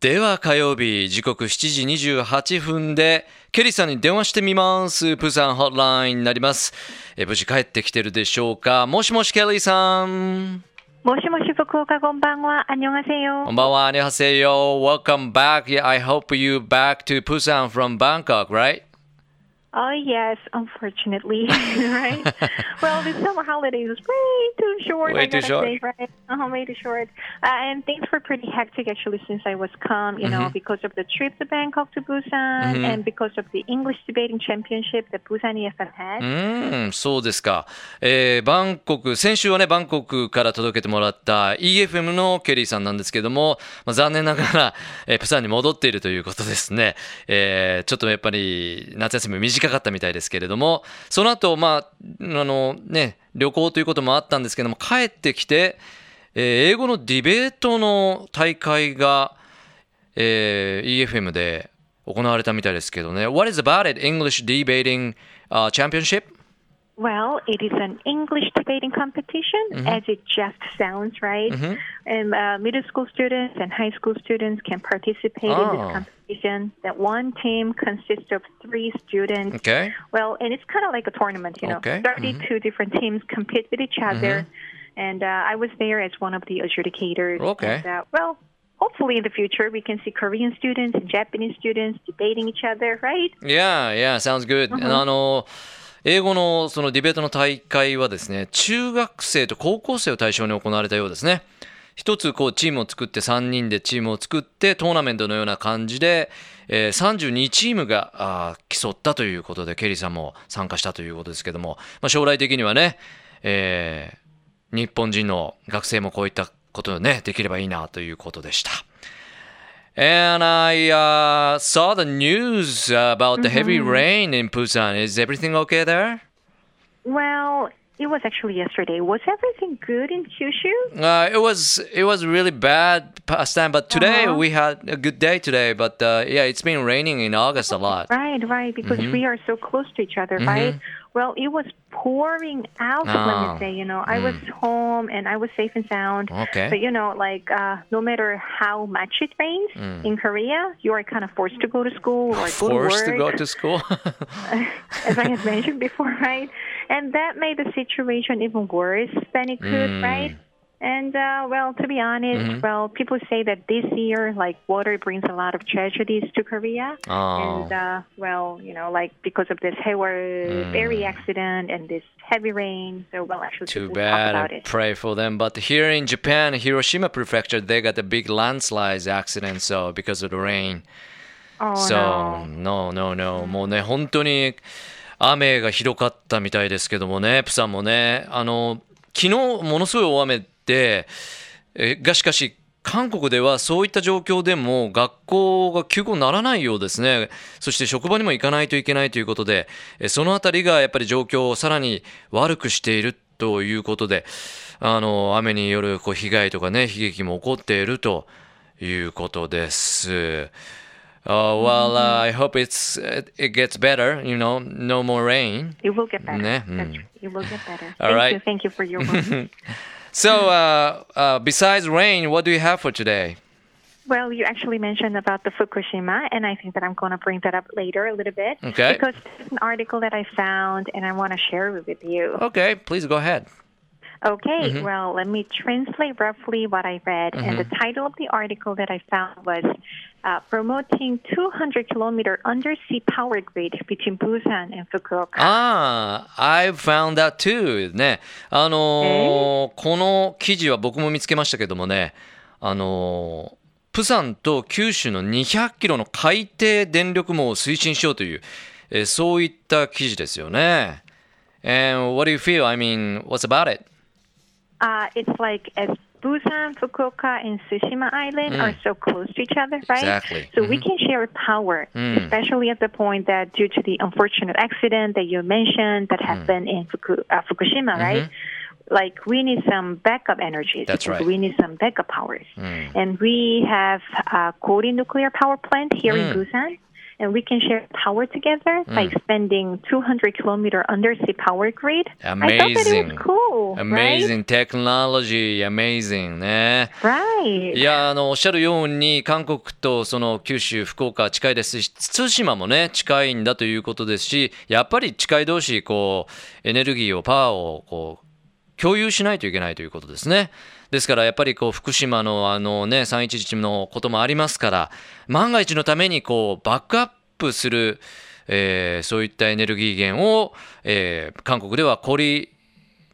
では火曜日時刻7時28分でケリーさんに電話してみますプサンホットラインになりますえ無事帰ってきてるでしょうか？もしもしケリーさんもしもし福岡こんばんは。あにょがせよこ。んばんは、アニョハセヨ。Welcome back. Yeah, I hope you back to Busan from Bangkok, right? Oh yes, unfortunately, right? well, the summer holidays is way too short. Way I too gotta short. Say, right? Uh-huh, way too short. Uh, and things were pretty hectic actually since I was come. You Mm-hmm. know, because of the trip to Bangkok to Busan, and because of the English debating championship that Busan EFF had. うーん、そうですか。えーバンコク、先週はね、バンコクから届けてもらった EFM のケリーさんなんですけども、まあ、残念ながら、えープサンに戻っているということですね。えーちょっとやっぱり夏休み短 かったみたいですけれども、その後、まあ、あのね、旅行ということもあったんですけども、帰ってきて、えー英語のディベートの大会が、えー EFM で行われたみたいですけどね。What is about it? English Debating、uh, Championship? Well, it is an English debating competition, as it just sounds, right? And uh, middle school students and high school students can participate in Oh. this competition. That one team consists of three students. Okay. Well, and it's kind of like a tournament, you know. Okay. 32 different teams compete with each other. And uh, I was there as one of the adjudicators. Okay. And, uh, well, hopefully in the future we can see Korean students and Japanese students debating each other, right? Yeah, yeah, sounds good. あの、英語のそのディベートの大会はですね、中学生と高校生を対象に行われたようですね。一つこうチームを作って3人でチームを作ってトーナメントのような感じで、えー32チームが競ったということでケリーさんも参加したということですけども、ま、将来的にはね、え日本人の学生もこういったことをねできればいいなということでした。And I uh, saw the news about the heavy rain in Busan. Is everything okay there? Well, it was actually yesterday. Was everything good in Kyushu? Uh, it was it was really bad past time, but today Uh-huh. we had a good day today. But uh, yeah, it's been raining in August a lot. Right, right, because Mm-hmm. we are so close to each other, right? Well, it was pouring out, let Ah. me say, you know. I was home and I was safe and sound. Okay. But, you know, like, uh, no matter how much it rains Mm. in Korea, you are kind of forced to go to school or Forced go to to go to school. as I had mentioned before, right? And that made the situation even worse than it could, Mm. right? And uh, well, to be honest, Mm-hmm. well, people say that this year, like water brings a lot of tragedies to Korea. Oh. And uh, well, you know, like because of this Hayward ferry accident and this heavy rain. So well, actually, Mm. Too people talk about bad. it. Pray for them. But here in Japan, Hiroshima Prefecture, they got a big landslide accident. So because of the rain. Oh So, no, no. no, no. もうね、本当に雨がひどかったみたいですけどもね、プサンもね、あの、昨日ものすごい大雨で、 えがしかし、韓国ではそういった状況でも学校が休校にならないようですね。そして職場にも行かないといけないということで、えそのあたりがやっぱり状況をさらに悪くしているということで、あの、雨によるこう被害とかね、悲劇も起こっているということです。Uh, well, uh, I hope it's it, gets better. You know, no more rain. It will get better. That's mm. right. It will get better. All thank right. you. Thank you for your words. So, uh, uh, besides rain, what do you have for today? Well, you actually mentioned about the Fukushima, and I think that I'm going to bring that up later a little bit. Okay. Because it's an article that I found, and I want to share it with you. Okay, please go ahead. Okay, Mm-hmm. well, let me translate roughly what I read. And the title of the article that I found was uh, Promoting 200 kilometer undersea power grid between Busan and Fukuoka. Ah, I found that too. ね。あのーこの記事は僕も見つけましたけどもね、あのープサンと九州の200キロの海底電力網を推進しようという、えーそういった記事ですよね。And what do you feel? I mean, what's about it? Uh, it's like as Busan, Fukuoka, and Tsushima Island are mm. so close to each other, right? Exactly. So we mm-hmm. can share power, mm. especially at the point that due to the unfortunate accident that you mentioned that mm. happened in Fuku, uh, Fukushima, mm-hmm. right? Like we need some backup energy. That's right. We need some backup powers, and we have a Kori nuclear power plant here in Busan. And we can share power together by expanding 200 kilometer undersea power grid. I thought that it Amazing. was cool. Amazing technology, amazing ね。Right. right. いやあのおっしゃるように韓国とその九州福岡は近いですし対馬もね近いんだということですしやっぱり近い同士こうエネルギーをパワーをこう共有しないといけないということですね。ですからやっぱりこう福島のあのね311のこともありますから万が一のためにこうバックアップする、えーそういったエネルギー源を、えー韓国ではコリ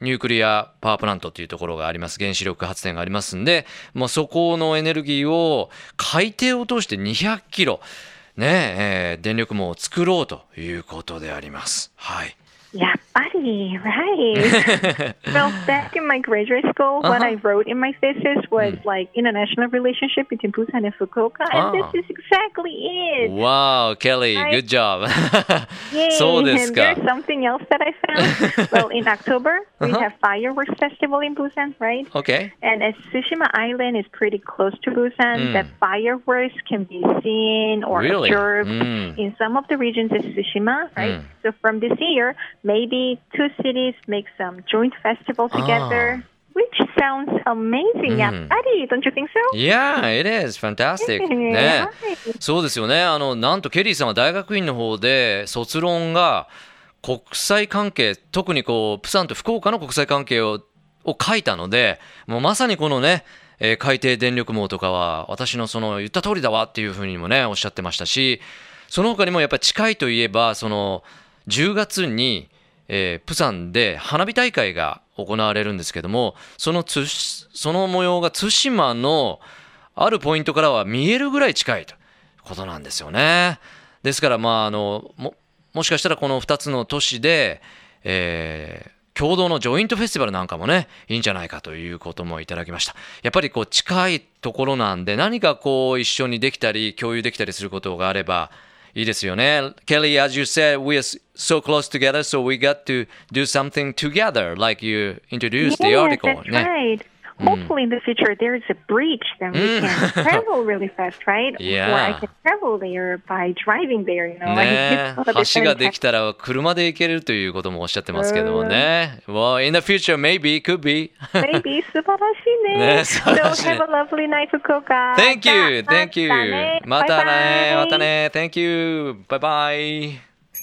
ニュークリアパワープラントというところがあります原子力発電がありますんでもうそこのエネルギーを海底を通して200キロねえー電力網を作ろうということであります。はい。funny, right? well, back in my graduate school, uh-huh. what I wrote in my thesis was mm. like international relationship between Busan and Fukuoka, oh. and this oh. is exactly it. Wow, Kelly, I, good job. yay, so this. There's something else that I found. well, in October uh-huh. we have fireworks festival in Busan, right? Okay. And as Tsushima Island is pretty close to Busan, mm. that fireworks can be seen or really? observed mm. in some of the regions of Tsushima, right? Hmm. So from this year, maybe two cities make some joint festival together, which sounds amazing. Yeah, Mm. buddy, don't you think so? Yeah, it is fantastic. ね.そうですよね。あの、なんとケリーさんは大学院の方で卒論が国際関係、特にこう、プサンと福岡の国際関係をを書いたので、もうまさにこのね、えー海底電力網とかは私のその言った通りだわっていうふうにもね、おっしゃってましたし、その他にもやっぱり近いといえば、その10月に、えープサンで花火大会が行われるんですけども、そのつその模様が対馬のあるポイントからは見えるぐらい近いということなんですよね。ですから、まあ、あのももしかしたらこの2つの都市で、えー共同のジョイントフェスティバルなんかもねいいんじゃないかということもいただきましたやっぱりこう近いところなんで何かこう一緒にできたり共有できたりすることがあればいいですよね Kelly as you said we are so close together so we got to do something together like you introduced the Yes, article that's ね right. Hopefully, in the future, there is a bridge that we can travel really fast, right? Or I Yeah. can travel there by driving there, you know. ね橋ができたら車で行けるということもおっしゃってますけどもね。Well, in the future, maybe, could be. Maybe 素晴らしいね。ね素晴らしい So have a lovely night, Fukuoka. Thank you, ま thank you. またね、またね。Thank you. Bye bye.